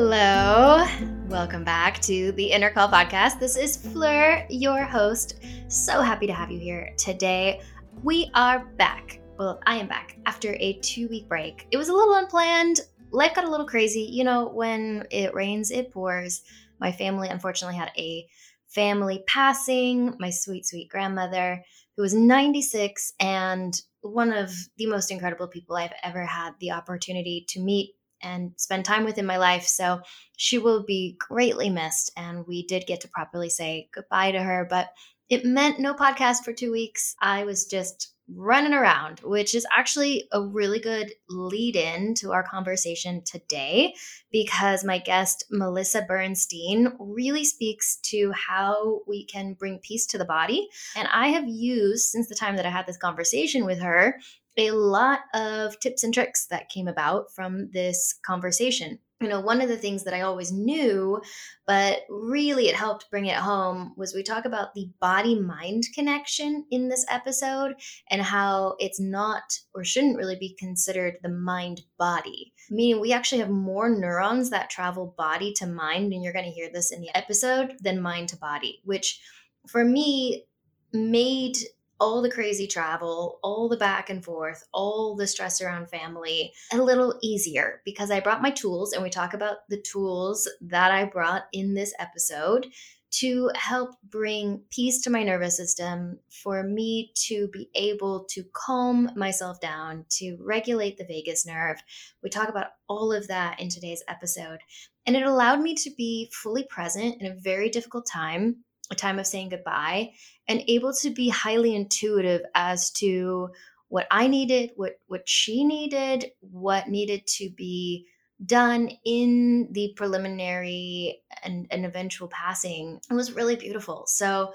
Hello. Welcome back to the Inner Call podcast. This is Fleur, your host. So happy to have you here today. We are back. Well, I am back after a two week break. It was a little unplanned. Life got a little crazy. You know, when it rains, it pours. My family unfortunately had a family passing. My sweet, sweet grandmother, who was 96 and one of the most incredible people I've ever had the opportunity to meet and spend time with in my life. So she will be greatly missed. And we did get to properly say goodbye to her, but it meant no podcast for two weeks. I was just running around, which is actually a really good lead in to our conversation today because my guest, Melissa Bernstein, really speaks to how we can bring peace to the body. And I have used, since the time that I had this conversation with her, a lot of tips and tricks that came about from this conversation. You know, one of the things that I always knew, but really it helped bring it home was we talk about the body mind connection in this episode and how it's not or shouldn't really be considered the mind body. Meaning, we actually have more neurons that travel body to mind, and you're going to hear this in the episode, than mind to body, which for me made all the crazy travel, all the back and forth, all the stress around family a little easier because I brought my tools and we talk about the tools that I brought in this episode to help bring peace to my nervous system, for me to be able to calm myself down, to regulate the vagus nerve. We talk about all of that in today's episode. And it allowed me to be fully present in a very difficult time a time of saying goodbye and able to be highly intuitive as to what I needed, what what she needed, what needed to be done in the preliminary and, and eventual passing. It was really beautiful. So,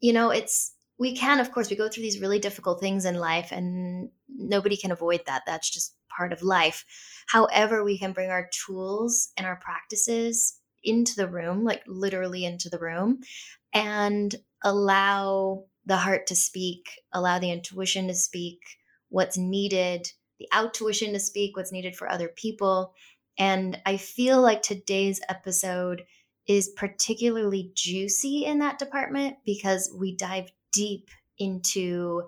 you know, it's we can, of course, we go through these really difficult things in life and nobody can avoid that. That's just part of life. However, we can bring our tools and our practices into the room, like literally into the room, and allow the heart to speak, allow the intuition to speak what's needed, the out outtuition to speak what's needed for other people. And I feel like today's episode is particularly juicy in that department because we dive deep into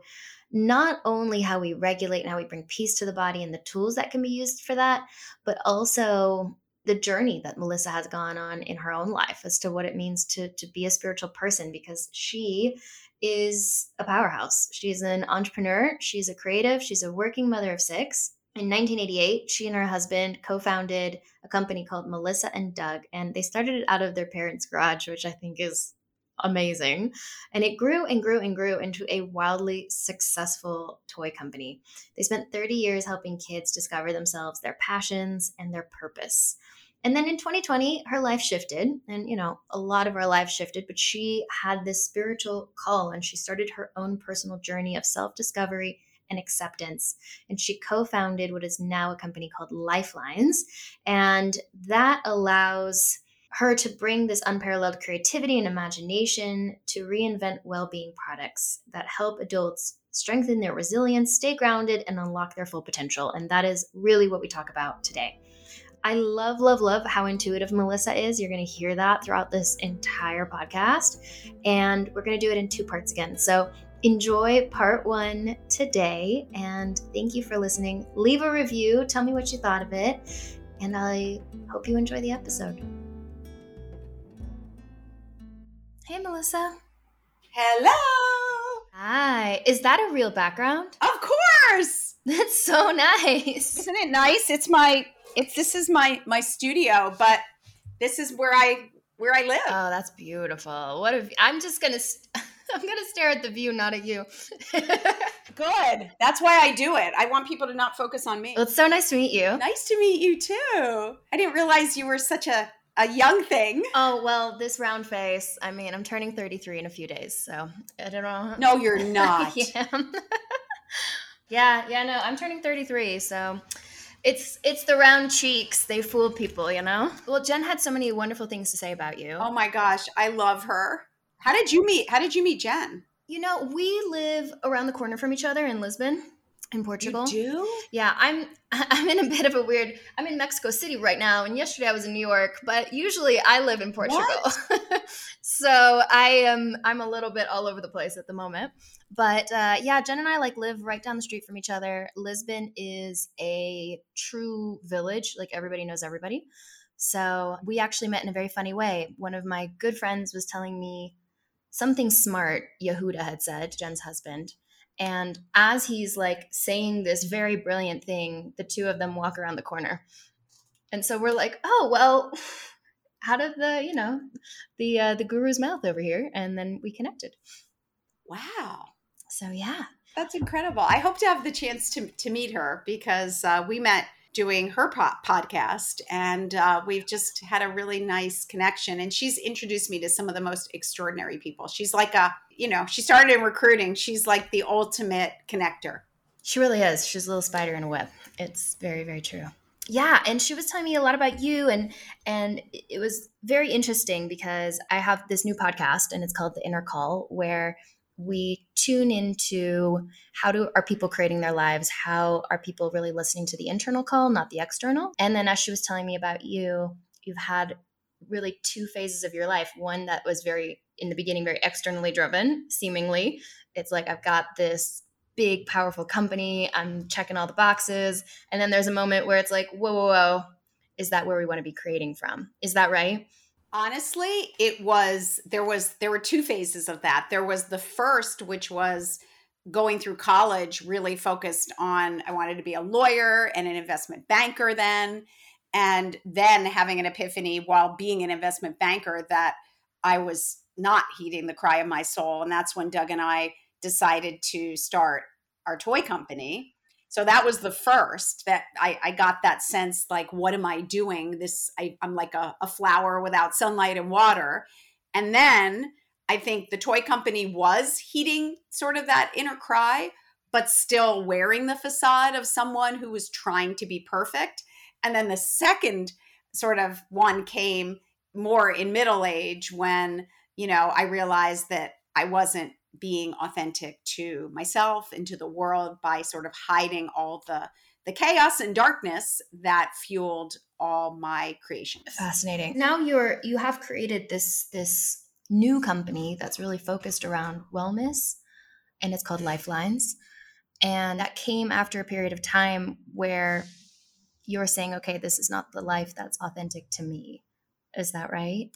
not only how we regulate and how we bring peace to the body and the tools that can be used for that, but also the journey that Melissa has gone on in her own life as to what it means to to be a spiritual person because she is a powerhouse. She's an entrepreneur, she's a creative, she's a working mother of 6. In 1988, she and her husband co-founded a company called Melissa and Doug and they started it out of their parents' garage, which I think is amazing. And it grew and grew and grew into a wildly successful toy company. They spent 30 years helping kids discover themselves, their passions, and their purpose. And then in 2020, her life shifted. And, you know, a lot of our lives shifted, but she had this spiritual call and she started her own personal journey of self discovery and acceptance. And she co founded what is now a company called Lifelines. And that allows her to bring this unparalleled creativity and imagination to reinvent well being products that help adults strengthen their resilience, stay grounded, and unlock their full potential. And that is really what we talk about today. I love, love, love how intuitive Melissa is. You're going to hear that throughout this entire podcast. And we're going to do it in two parts again. So enjoy part one today. And thank you for listening. Leave a review. Tell me what you thought of it. And I hope you enjoy the episode. Hey, Melissa. Hello. Hi. Is that a real background? Of course. That's so nice. Isn't it nice? It's my it's this is my my studio, but this is where I where I live. Oh, that's beautiful. What if I'm just gonna st- I'm gonna stare at the view, not at you. Good. That's why I do it. I want people to not focus on me. Well, it's so nice to meet you. Nice to meet you too. I didn't realize you were such a a young thing. Oh well, this round face. I mean, I'm turning 33 in a few days, so I don't know. No, you're not. yeah. yeah, yeah, no, I'm turning 33, so it's it's the round cheeks. They fool people, you know. Well, Jen had so many wonderful things to say about you. Oh my gosh, I love her. How did you meet? How did you meet Jen? You know, we live around the corner from each other in Lisbon. In Portugal. You do? Yeah, I'm I'm in a bit of a weird I'm in Mexico City right now and yesterday I was in New York, but usually I live in Portugal. so I am I'm a little bit all over the place at the moment. But uh, yeah, Jen and I like live right down the street from each other. Lisbon is a true village, like everybody knows everybody. So we actually met in a very funny way. One of my good friends was telling me something smart Yehuda had said, Jen's husband. And as he's like saying this very brilliant thing, the two of them walk around the corner. And so we're like, oh, well, out of the, you know, the uh, the guru's mouth over here. And then we connected. Wow. So yeah. That's incredible. I hope to have the chance to, to meet her because uh, we met doing her po- podcast and uh, we've just had a really nice connection and she's introduced me to some of the most extraordinary people. She's like a you know she started in recruiting. She's like the ultimate connector. She really is. She's a little spider in a web. It's very very true. Yeah and she was telling me a lot about you and and it was very interesting because i have this new podcast and it's called the inner call where we tune into how do are people creating their lives? How are people really listening to the internal call not the external? And then as she was telling me about you you've had really two phases of your life. One that was very in the beginning very externally driven seemingly. It's like i've got this big powerful company. I'm checking all the boxes. And then there's a moment where it's like whoa whoa whoa. Is that where we want to be creating from? Is that right honestly it was there was there were two phases of that. There was the first which was going through college really focused on i wanted to be a lawyer and an investment banker then and then having an epiphany while being an investment banker that i was not heeding the cry of my soul and that's when doug and i decided to start our toy company so that was the first that I, I got that sense like what am i doing? This I, am like a, a flower without sunlight and water. And then i think the toy company was heeding sort of that inner cry but still wearing the facade of someone who was trying to be perfect. And then the second sort of one came more in middle age when you know i realized that i wasn't being authentic to myself and to the world by sort of hiding all the the chaos and darkness that fueled all my creations. Fascinating. Now you're you have created this this new company that's really focused around wellness and it's called Lifelines. And that came after a period of time where you're saying, okay, this is not the life that's authentic to me. Is that right?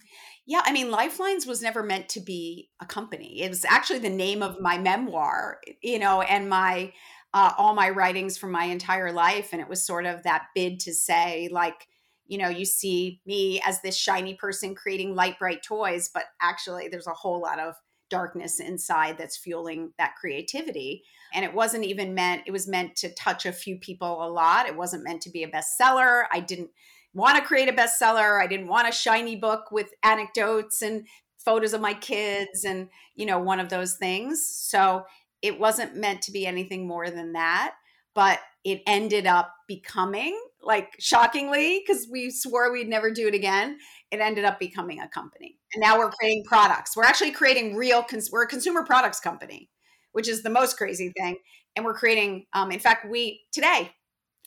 Yeah, I mean, Lifelines was never meant to be a company. It was actually the name of my memoir, you know, and my uh, all my writings from my entire life, and it was sort of that bid to say, like, you know, you see me as this shiny person creating light, bright toys, but actually, there's a whole lot of darkness inside that's fueling that creativity. And it wasn't even meant; it was meant to touch a few people a lot. It wasn't meant to be a bestseller. I didn't want to create a bestseller. I didn't want a shiny book with anecdotes and photos of my kids and, you know, one of those things. So it wasn't meant to be anything more than that. But it ended up becoming, like, shockingly, because we swore we'd never do it again, it ended up becoming a company. And now we're creating products. We're actually creating real, cons- we're a consumer products company, which is the most crazy thing. And we're creating, um, in fact, we, today,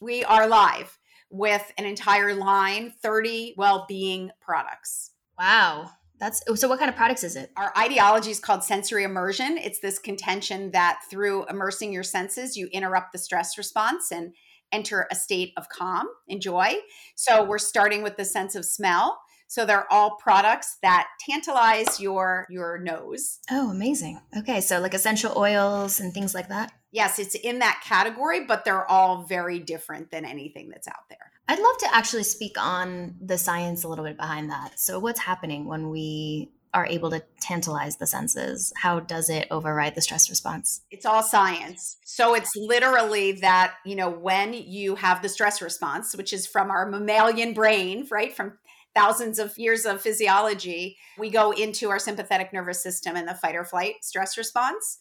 we are live with an entire line 30 well-being products wow that's oh, so what kind of products is it our ideology is called sensory immersion it's this contention that through immersing your senses you interrupt the stress response and enter a state of calm and joy so we're starting with the sense of smell so they're all products that tantalize your your nose. Oh, amazing. Okay, so like essential oils and things like that. Yes, it's in that category, but they're all very different than anything that's out there. I'd love to actually speak on the science a little bit behind that. So what's happening when we are able to tantalize the senses? How does it override the stress response? It's all science. So it's literally that, you know, when you have the stress response, which is from our mammalian brain, right? From thousands of years of physiology, we go into our sympathetic nervous system and the fight or flight stress response.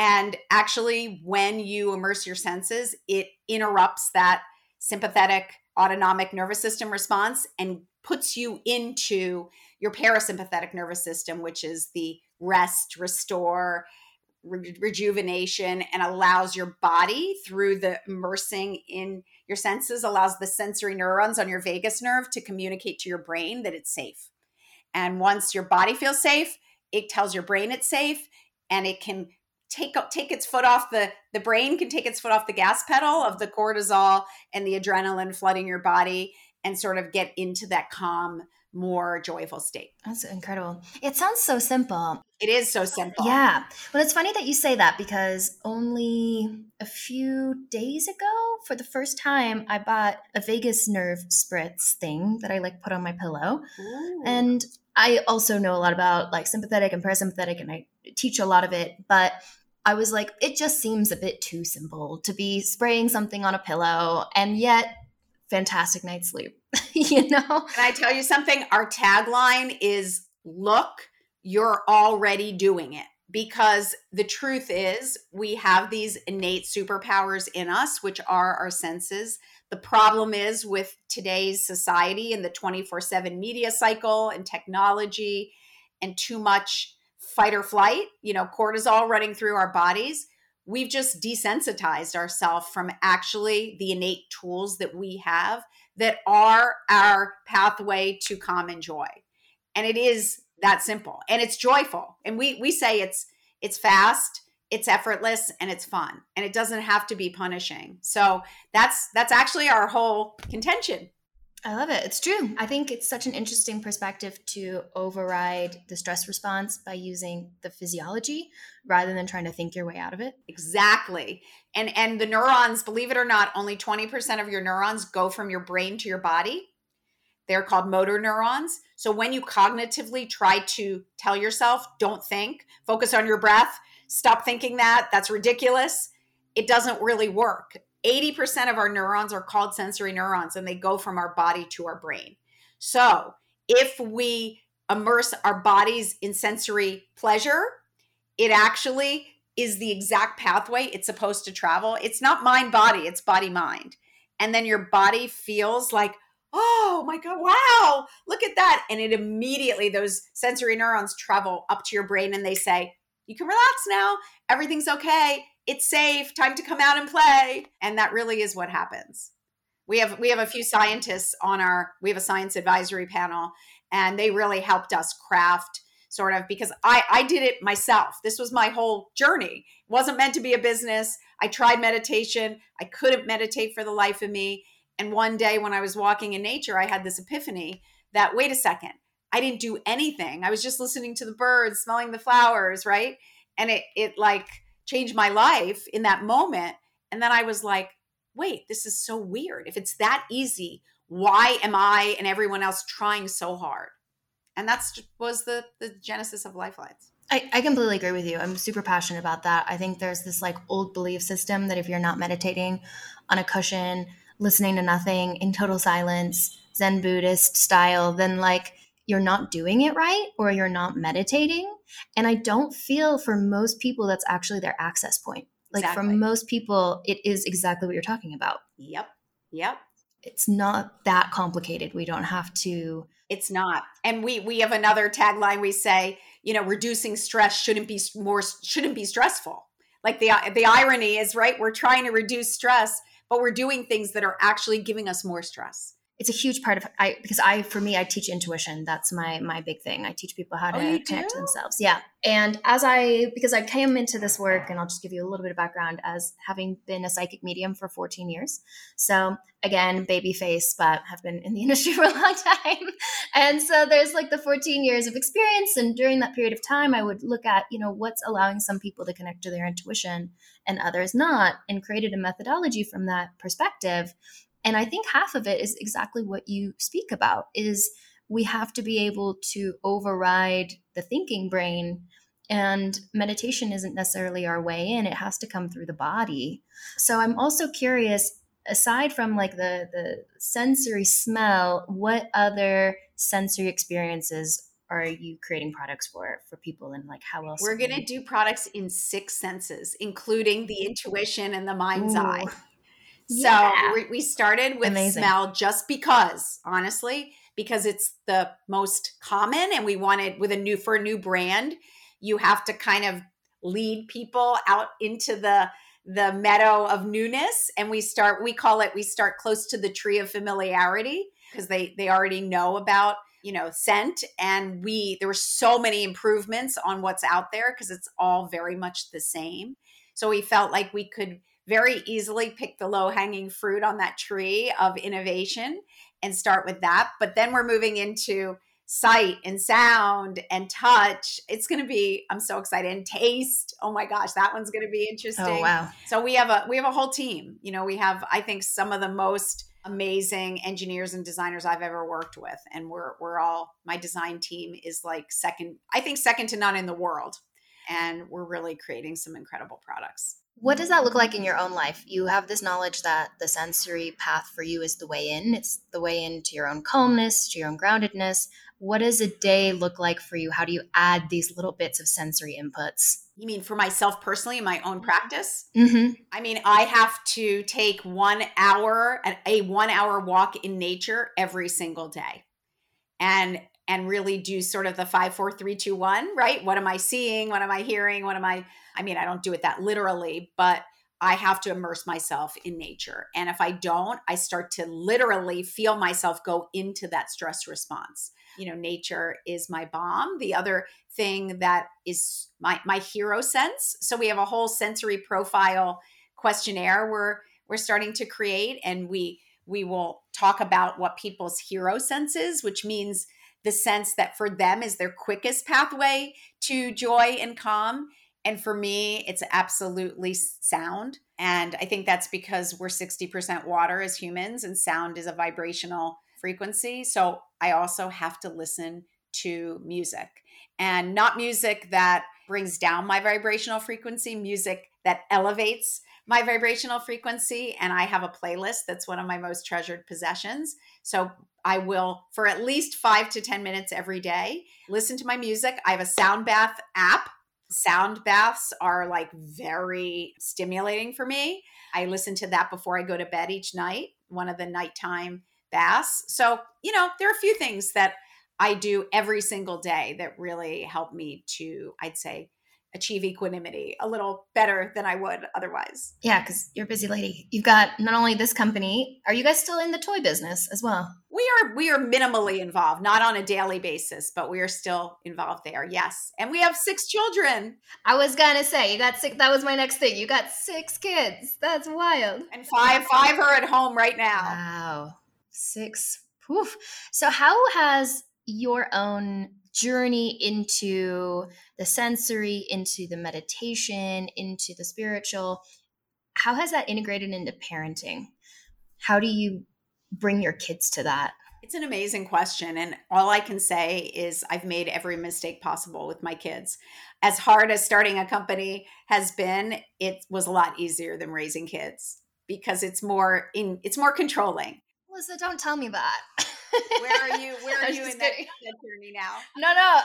And actually, when you immerse your senses, it interrupts that sympathetic autonomic nervous system response and puts you into your parasympathetic nervous system, which is the rest, restore, re- rejuvenation and allows your body through the immersing in your senses allows the sensory neurons on your vagus nerve to communicate to your brain that it's safe. And once your body feels safe it tells your brain it's safe and it can take take its foot off the the brain can take its foot off the gas pedal of the cortisol and the adrenaline flooding your body and sort of get into that calm more joyful state. That's incredible. It sounds so simple. It is so simple. Yeah. Well, it's funny that you say that because only a few days ago, for the first time, I bought a vagus nerve spritz thing that I like put on my pillow. Ooh. And I also know a lot about like sympathetic and parasympathetic, and I teach a lot of it. But I was like, it just seems a bit too simple to be spraying something on a pillow. And yet, fantastic night's sleep. you know? Can I tell you something? Our tagline is look, you're already doing it. Because the truth is, we have these innate superpowers in us, which are our senses. The problem is with today's society and the 24 7 media cycle and technology and too much fight or flight, you know, cortisol running through our bodies we've just desensitized ourselves from actually the innate tools that we have that are our pathway to common joy. And it is that simple and it's joyful. And we we say it's it's fast, it's effortless and it's fun and it doesn't have to be punishing. So that's that's actually our whole contention I love it. It's true. I think it's such an interesting perspective to override the stress response by using the physiology rather than trying to think your way out of it. Exactly. And and the neurons, believe it or not, only 20% of your neurons go from your brain to your body. They're called motor neurons. So when you cognitively try to tell yourself, don't think, focus on your breath, stop thinking that, that's ridiculous, it doesn't really work 80% of our neurons are called sensory neurons and they go from our body to our brain. So, if we immerse our bodies in sensory pleasure, it actually is the exact pathway it's supposed to travel. It's not mind body, it's body mind. And then your body feels like, oh my God, wow, look at that. And it immediately, those sensory neurons travel up to your brain and they say, you can relax now. Everything's okay it's safe, time to come out and play. And that really is what happens. We have we have a few scientists on our we have a science advisory panel and they really helped us craft sort of because I I did it myself. This was my whole journey. It wasn't meant to be a business. I tried meditation. I couldn't meditate for the life of me. And one day when I was walking in nature, I had this epiphany that wait a second, I didn't do anything. I was just listening to the birds, smelling the flowers, right? And it it like changed my life in that moment. And then I was like, wait, this is so weird. If it's that easy, why am I and everyone else trying so hard? And that's was the the genesis of Lifelines. I, I completely agree with you. I'm super passionate about that. I think there's this like old belief system that if you're not meditating on a cushion, listening to nothing in total silence, Zen Buddhist style, then like you're not doing it right or you're not meditating. And I don't feel for most people that's actually their access point. Like exactly. for most people, it is exactly what you're talking about. Yep. Yep. It's not that complicated. We don't have to. It's not. And we we have another tagline. We say, you know, reducing stress shouldn't be more shouldn't be stressful. Like the the irony is right. We're trying to reduce stress, but we're doing things that are actually giving us more stress it's a huge part of I because I for me I teach intuition. That's my my big thing. I teach people how oh, to oh, connect to themselves. Yeah. And as I because I came into this work and I'll just give you a little bit of background as having been a psychic medium for 14 years. So again, baby face, but have been in the industry for a long time. And so there's like the 14 years of experience and during that period of time I would look at, you know, what's allowing some people to connect to their intuition and others not and created a methodology from that perspective and I think half of it is exactly what you speak about is we have to be able to override the thinking brain and meditation isn't necessarily our way in it has to come through the body so i'm also curious aside from like the the sensory smell what other sensory experiences are you creating products for for people and like how else we're going to do products in six senses including the intuition and the mind's Ooh. eye yeah. we, we started with Amazing. smell just because, honestly, because it's the most common and we wanted with a new for a new brand, you have to kind of lead people out into the the meadow of newness and we start we call it we start close to the tree of familiarity because they they already know about you know scent and we there were so many improvements on what's out there because it's all very much the same so we felt like we could very easily pick the low hanging fruit on that tree of innovation and start with that but then we're moving into sight and sound and touch it's going to be i'm so excited and taste oh my gosh that one's going to be oh, interesting oh wow so we have a we have a whole team you know we have i think some of the most amazing engineers and designers I've ever worked with. And we're we're all my design team is like second, I think second to none in the world. And we're really creating some incredible products. What does that look like in your own life? You have this knowledge that the sensory path for you is the way in. It's the way into your own calmness, to your own groundedness. What does a day look like for you? How do you add these little bits of sensory inputs? You mean for myself personally in my own practice? Mm-hmm. I mean, I have to take one hour, a one hour walk in nature every single day. And and really do sort of the five, four, three, two, one, right? What am I seeing? What am I hearing? What am I? I mean, I don't do it that literally, but I have to immerse myself in nature. And if I don't, I start to literally feel myself go into that stress response. You know, nature is my balm. The other thing that is my my hero sense. So we have a whole sensory profile questionnaire we're we're starting to create and we we will talk about what people's hero senses, which means the sense that for them is their quickest pathway to joy and calm. And for me, it's absolutely sound. And I think that's because we're 60% water as humans, and sound is a vibrational frequency. So I also have to listen to music and not music that brings down my vibrational frequency, music that elevates my vibrational frequency. And I have a playlist that's one of my most treasured possessions. So I will, for at least five to 10 minutes every day, listen to my music. I have a sound bath app. Sound baths are like very stimulating for me. I listen to that before I go to bed each night, one of the nighttime baths. So, you know, there are a few things that I do every single day that really help me to, I'd say, achieve equanimity a little better than I would otherwise. Yeah, because you're a busy lady. You've got not only this company, are you guys still in the toy business as well? We are we are minimally involved, not on a daily basis, but we are still involved there. Yes. And we have six children. I was gonna say you got six that was my next thing. You got six kids. That's wild. And five five are at home right now. Wow. Six. Poof. So how has your own journey into the sensory, into the meditation, into the spiritual, how has that integrated into parenting? How do you bring your kids to that? It's an amazing question. And all I can say is I've made every mistake possible with my kids. As hard as starting a company has been, it was a lot easier than raising kids because it's more in it's more controlling. Melissa, don't tell me that. where are you? Where are you in that, that, journey now? No, no.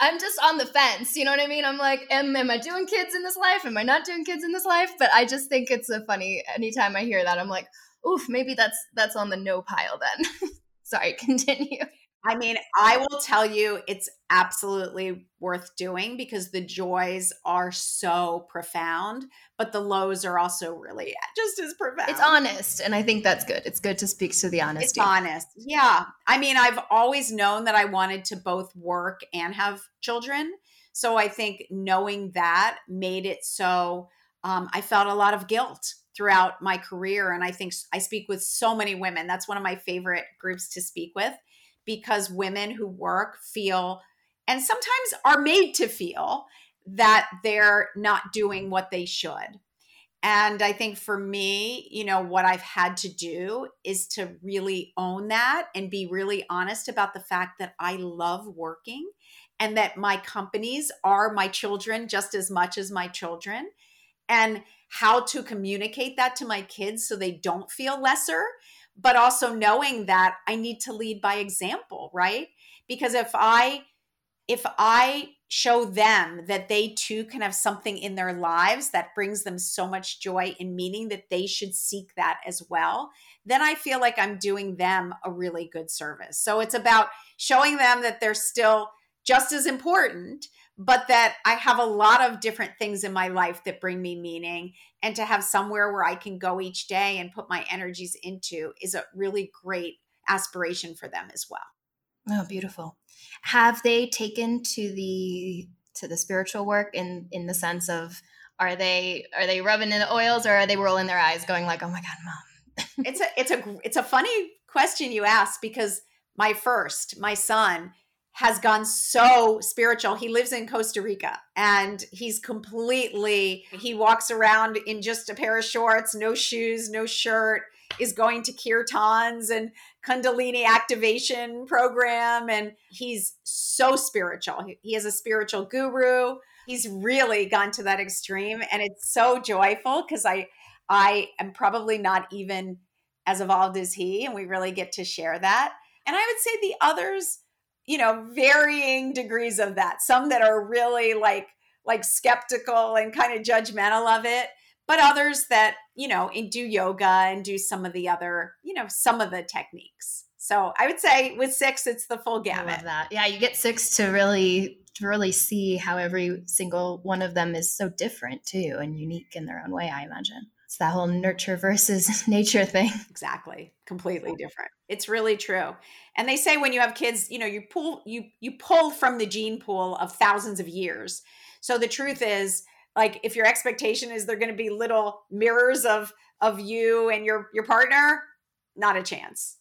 I'm just on the fence. You know what I mean? I'm like, am, am I doing kids in this life? Am I not doing kids in this life? But I just think it's a funny. Anytime I hear that, I'm like, oof, maybe that's that's on the no pile then. Sorry, continue. I mean, I will tell you, it's absolutely worth doing because the joys are so profound, but the lows are also really just as profound. It's honest, and I think that's good. It's good to speak to the honesty. It's honest. Yeah. I mean, I've always known that I wanted to both work and have children. So I think knowing that made it so um, I felt a lot of guilt throughout my career. And I think I speak with so many women. That's one of my favorite groups to speak with because women who work feel and sometimes are made to feel that they're not doing what they should. And I think for me, you know, what I've had to do is to really own that and be really honest about the fact that I love working and that my companies are my children just as much as my children. And how to communicate that to my kids so they don't feel lesser but also knowing that I need to lead by example, right? Because if I if I show them that they too can have something in their lives that brings them so much joy and meaning that they should seek that as well, then I feel like I'm doing them a really good service. So it's about showing them that they're still just as important, but that I have a lot of different things in my life that bring me meaning. And to have somewhere where I can go each day and put my energies into is a really great aspiration for them as well. Oh, beautiful. Have they taken to the to the spiritual work in in the sense of are they are they rubbing in the oils or are they rolling their eyes going like, "Oh my god, mom." it's a it's a it's a funny question you ask because my first, my son, has gone so spiritual. He lives in Costa Rica and he's completely, he walks around in just a pair of shorts, no shoes, no shirt, is going to kirtans and Kundalini activation program. And he's so spiritual. He is a spiritual guru. He's really gone to that extreme. And it's so joyful because I, I am probably not even as evolved as he, and we really get to share that. And I would say the others, you know, varying degrees of that. Some that are really like like skeptical and kind of judgmental of it, but others that, you know, and do yoga and do some of the other, you know, some of the techniques. So I would say with six, it's the full gamut. that. Yeah, you get six to really to really see how every single one of them is so different too and unique in their own way, I imagine. It's that whole nurture versus nature thing. Exactly. Completely different. It's really true. And they say when you have kids, you know, you pull you you pull from the gene pool of thousands of years. So the truth is like if your expectation is they're going to be little mirrors of of you and your your partner, not a chance.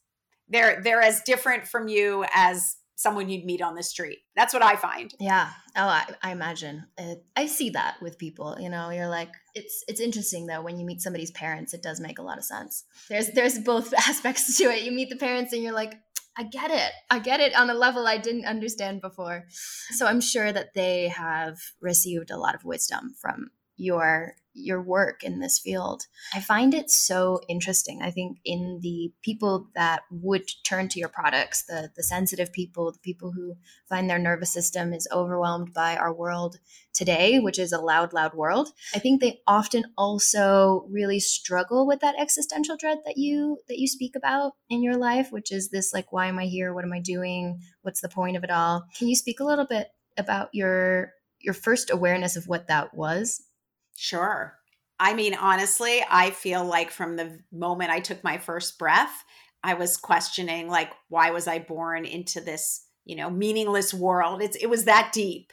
They're they're as different from you as someone you'd meet on the street. That's what I find. Yeah. Oh, I, I imagine. It, I see that with people. You know, you're like, it's it's interesting though when you meet somebody's parents. It does make a lot of sense. There's there's both aspects to it. You meet the parents and you're like, I get it. I get it on a level I didn't understand before. So I'm sure that they have received a lot of wisdom from your your work in this field. I find it so interesting. I think in the people that would turn to your products, the the sensitive people, the people who find their nervous system is overwhelmed by our world today, which is a loud, loud world. I think they often also really struggle with that existential dread that you that you speak about in your life, which is this like, why am I here? What am I doing? What's the point of it all? Can you speak a little bit about your your first awareness of what that was Sure. I mean, honestly, I feel like from the moment I took my first breath, I was questioning, like, why was I born into this, you know, meaningless world? It's, it was that deep.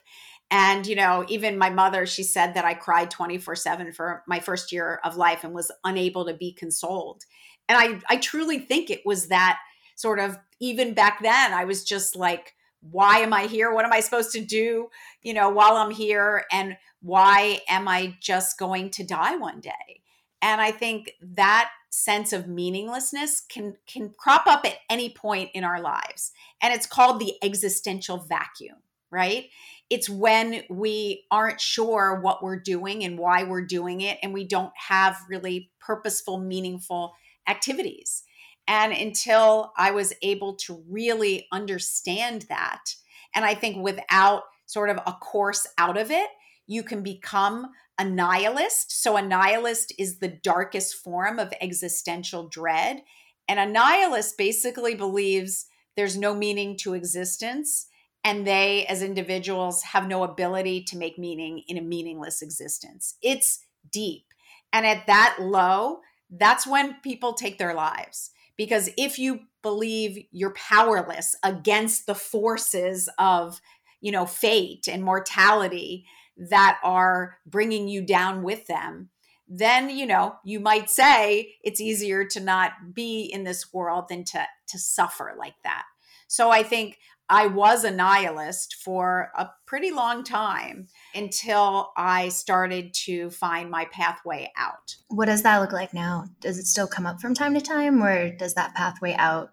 And, you know, even my mother, she said that I cried 24 7 for my first year of life and was unable to be consoled. And I, I truly think it was that sort of, even back then, I was just like, why am I here? What am I supposed to do, you know, while I'm here? And why am I just going to die one day? And I think that sense of meaninglessness can can crop up at any point in our lives. And it's called the existential vacuum, right? It's when we aren't sure what we're doing and why we're doing it and we don't have really purposeful, meaningful activities. And until I was able to really understand that, and I think without sort of a course out of it, you can become a nihilist. So, a nihilist is the darkest form of existential dread. And a nihilist basically believes there's no meaning to existence, and they, as individuals, have no ability to make meaning in a meaningless existence. It's deep. And at that low, that's when people take their lives because if you believe you're powerless against the forces of you know fate and mortality that are bringing you down with them then you know you might say it's easier to not be in this world than to to suffer like that so i think I was a nihilist for a pretty long time until I started to find my pathway out. What does that look like now? Does it still come up from time to time or does that pathway out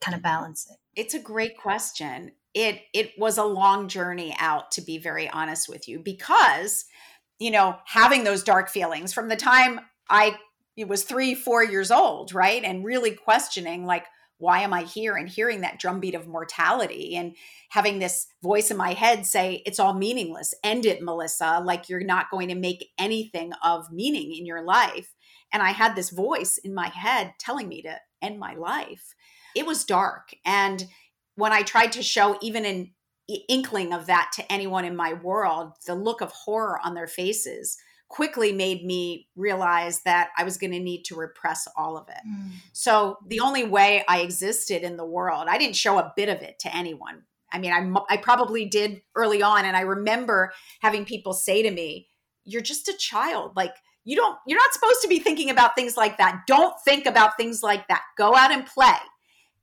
kind of balance it? It's a great question. It it was a long journey out to be very honest with you because you know, having those dark feelings from the time I it was 3 4 years old, right? And really questioning like why am I here? And hearing that drumbeat of mortality and having this voice in my head say, it's all meaningless. End it, Melissa. Like you're not going to make anything of meaning in your life. And I had this voice in my head telling me to end my life. It was dark. And when I tried to show, even an inkling of that to anyone in my world, the look of horror on their faces quickly made me realize that I was going to need to repress all of it. Mm. So the only way I existed in the world, I didn't show a bit of it to anyone. I mean, I, I probably did early on. And I remember having people say to me, You're just a child. Like, you don't, you're not supposed to be thinking about things like that. Don't think about things like that. Go out and play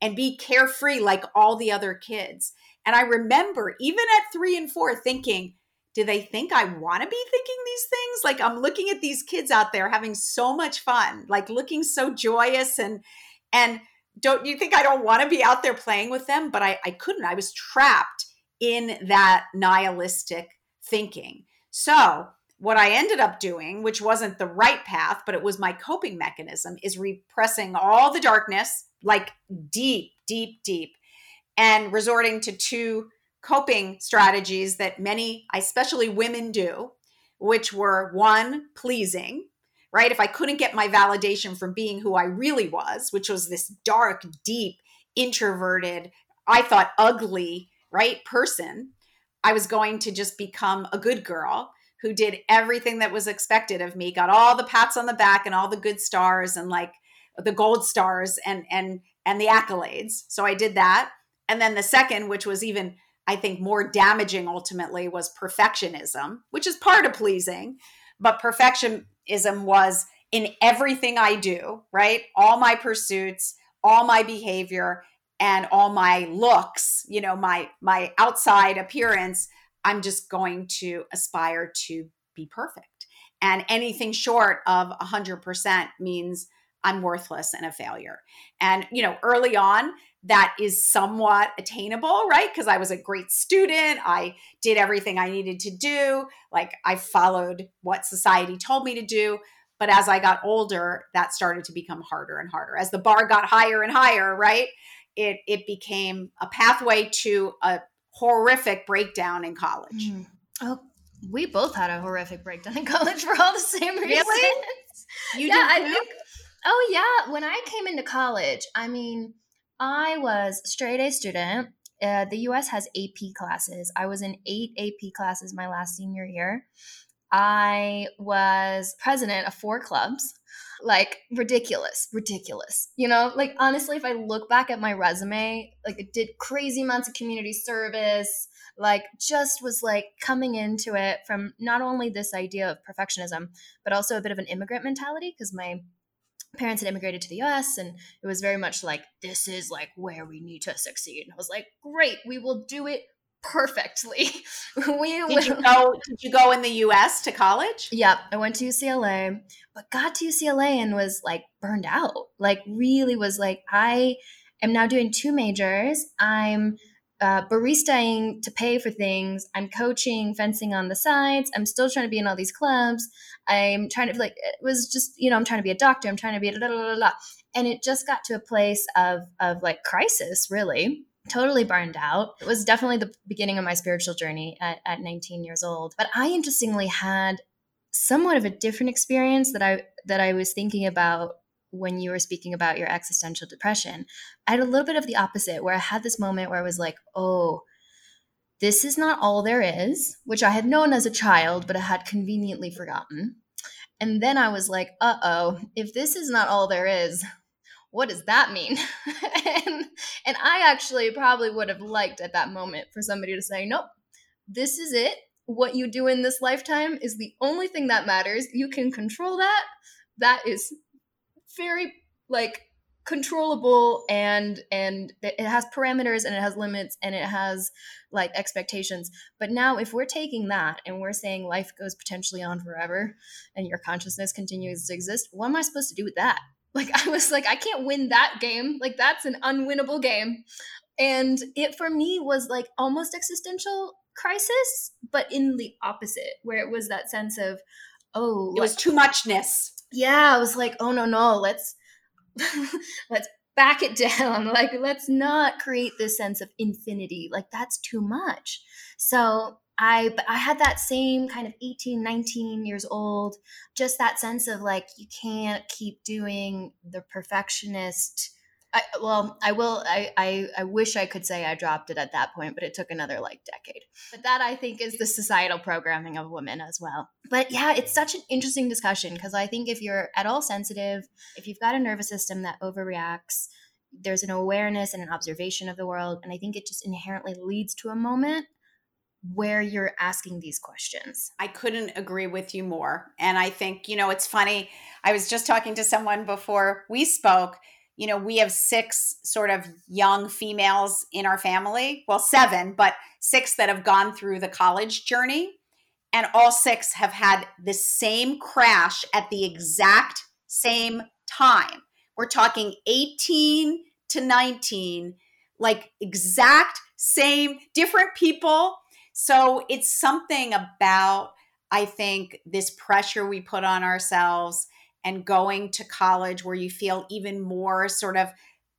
and be carefree like all the other kids. And I remember even at three and four thinking, do they think I want to be thinking these things? Like I'm looking at these kids out there having so much fun, like looking so joyous and and don't you think I don't want to be out there playing with them? But I, I couldn't. I was trapped in that nihilistic thinking. So what I ended up doing, which wasn't the right path, but it was my coping mechanism, is repressing all the darkness, like deep, deep, deep, and resorting to two coping strategies that many, especially women, do, which were one, pleasing, right? If I couldn't get my validation from being who I really was, which was this dark, deep, introverted, I thought ugly, right, person, I was going to just become a good girl who did everything that was expected of me, got all the pats on the back and all the good stars and like the gold stars and and and the accolades. So I did that. And then the second, which was even I think more damaging ultimately was perfectionism, which is part of pleasing, but perfectionism was in everything I do, right? All my pursuits, all my behavior and all my looks, you know, my my outside appearance, I'm just going to aspire to be perfect. And anything short of 100% means I'm worthless and a failure. And you know, early on, that is somewhat attainable, right? Because I was a great student. I did everything I needed to do. Like I followed what society told me to do. But as I got older, that started to become harder and harder. As the bar got higher and higher, right? It it became a pathway to a horrific breakdown in college. Mm. Oh, we both had a horrific breakdown in college for all the same reasons. Really? You yeah, I think. Oh yeah, when I came into college, I mean, I was straight A student. Uh, the US has AP classes. I was in eight AP classes my last senior year. I was president of four clubs. Like ridiculous, ridiculous. You know, like honestly, if I look back at my resume, like I did crazy amounts of community service, like just was like coming into it from not only this idea of perfectionism, but also a bit of an immigrant mentality because my parents had immigrated to the US and it was very much like this is like where we need to succeed. And I was like, great, we will do it perfectly. we did you go did you go in the US to college? Yep, I went to UCLA, but got to UCLA and was like burned out. Like really was like I am now doing two majors. I'm uh, baristaing to pay for things. I'm coaching fencing on the sides. I'm still trying to be in all these clubs. I'm trying to like it was just you know I'm trying to be a doctor. I'm trying to be a la la la, and it just got to a place of of like crisis really. Totally burned out. It was definitely the beginning of my spiritual journey at, at 19 years old. But I interestingly had somewhat of a different experience that I that I was thinking about when you were speaking about your existential depression. I had a little bit of the opposite where I had this moment where I was like, oh, this is not all there is, which I had known as a child, but I had conveniently forgotten. And then I was like, uh oh, if this is not all there is, what does that mean? and, and I actually probably would have liked at that moment for somebody to say, nope, this is it. What you do in this lifetime is the only thing that matters. You can control that. That is very like controllable and and it has parameters and it has limits and it has like expectations. But now if we're taking that and we're saying life goes potentially on forever and your consciousness continues to exist what am i supposed to do with that? Like i was like i can't win that game. Like that's an unwinnable game. And it for me was like almost existential crisis but in the opposite where it was that sense of oh it was too muchness yeah, I was like, oh no, no, let's let's back it down. Like, let's not create this sense of infinity. Like, that's too much. So I I had that same kind of 18, 19 years old, just that sense of like you can't keep doing the perfectionist I, well, I will. I, I I wish I could say I dropped it at that point, but it took another like decade. But that I think is the societal programming of women as well. But yeah, it's such an interesting discussion because I think if you're at all sensitive, if you've got a nervous system that overreacts, there's an awareness and an observation of the world, and I think it just inherently leads to a moment where you're asking these questions. I couldn't agree with you more. And I think, you know, it's funny. I was just talking to someone before we spoke you know, we have six sort of young females in our family. Well, seven, but six that have gone through the college journey. And all six have had the same crash at the exact same time. We're talking 18 to 19, like exact same, different people. So it's something about, I think, this pressure we put on ourselves and going to college where you feel even more sort of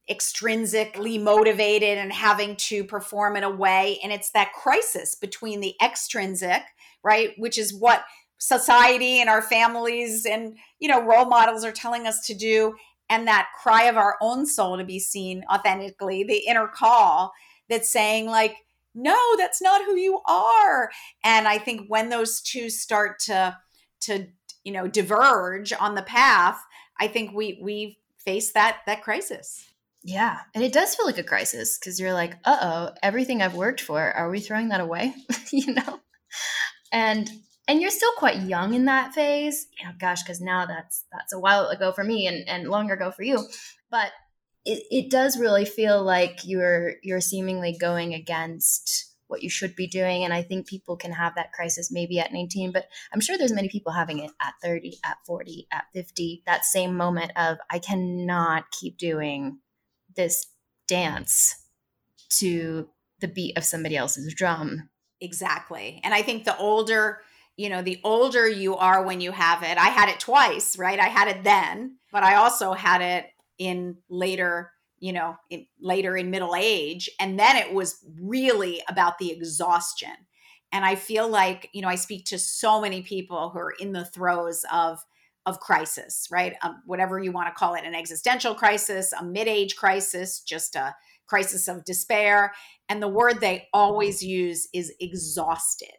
extrinsically motivated and having to perform in a way. And it's that crisis between the extrinsic right which is what society and our families and you know role models are telling us to do and that cry of our own soul to be seen authentically the inner call that's saying like no that's not who you are. And i think when those two start to to you know diverge on the path i think we we face that that crisis. Yeah and it does feel like a crisis because you're like uh-oh everything i've worked for are we throwing that away? You know? And and you're still quite young in that phase. You know gosh because now that's that's a while ago for me and and longer ago for you. But it, it does really feel like you're you're seemingly going against what you should be doing. And I think people can have that crisis maybe at 19, but I'm sure there's many people having it at 30, at 40, at 50, that same moment of, I cannot keep doing this dance to the beat of somebody else's drum. Exactly. And I think the older, you know, the older you are when you have it, I had it twice, right? I had it then, but I also had it in later you know, in, later in middle age. And then it was really about the exhaustion. And I feel like, you know, I speak to so many people who are in the throes of of crisis, right? Um, whatever you want to call it, an existential crisis, a mid-age crisis, just a crisis of despair. And the word they always use is exhausted.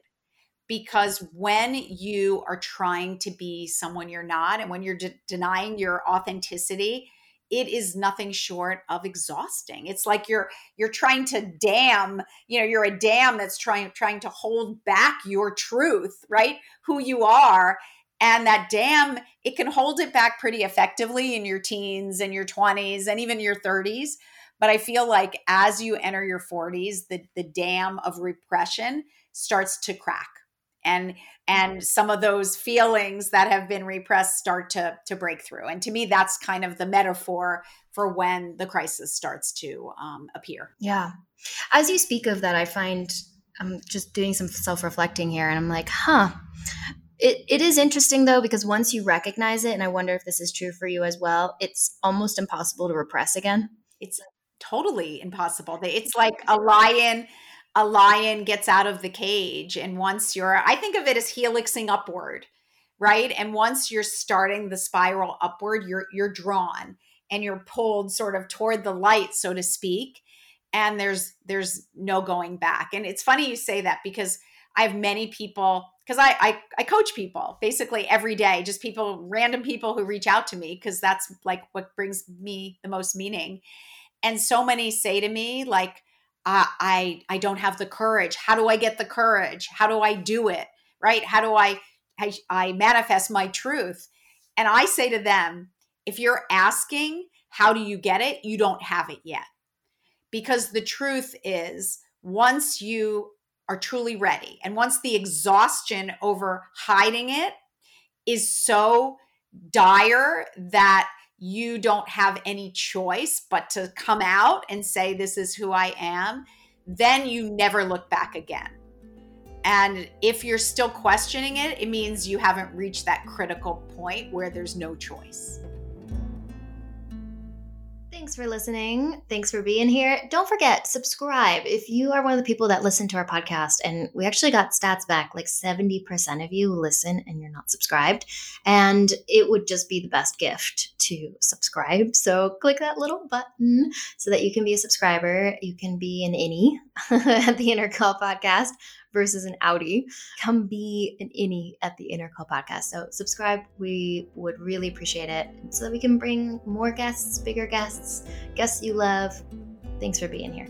Because when you are trying to be someone you're not, and when you're de- denying your authenticity, it is nothing short of exhausting. It's like you're you're trying to dam you know you're a dam that's trying trying to hold back your truth right? Who you are. And that dam it can hold it back pretty effectively in your teens and your 20s and even your 30s but i feel like as you enter your 40s the the dam of repression starts to crack and and some of those feelings that have been repressed start to to break through. And to me that's kind of the metaphor for when the crisis starts to um, appear. Yeah. As you speak of that i find i'm just doing some self-reflecting here and i'm like huh. It, it is interesting though because once you recognize it and i wonder if this is true for you as well it's almost impossible to repress again. It's totally impossible. It's like a lion a lion gets out of the cage and once you're i think of it as helixing upward right? And once you're starting the spiral upward you're you're drawn and you're pulled sort of toward the light so to speak. And there's there's no going back. And it's funny you say that because i have many people because I, I i coach people basically every day just people random people who reach out to me because that's like what brings me the most meaning. And so many say to me like I I don't have the courage. How do I get the courage? How do I do it? Right? How do I I, I manifest my truth? And I say to them, if you're asking, how do you get it? You don't have it yet. Because the truth is, once you are truly ready, and once the exhaustion over hiding it is so dire that you don't have any choice but to come out and say, This is who I am, then you never look back again. And if you're still questioning it, it means you haven't reached that critical point where there's no choice. Thanks for listening. Thanks for being here. Don't forget, subscribe. If you are one of the people that listen to our podcast, and we actually got stats back like 70% of you listen and you're not subscribed. And it would just be the best gift to subscribe. So click that little button so that you can be a subscriber. You can be an innie at the Inner Call podcast versus an outie, Come be an innie at the Inner Call podcast. So subscribe. We would really appreciate it so that we can bring more guests, bigger guests, guests you love. Thanks for being here.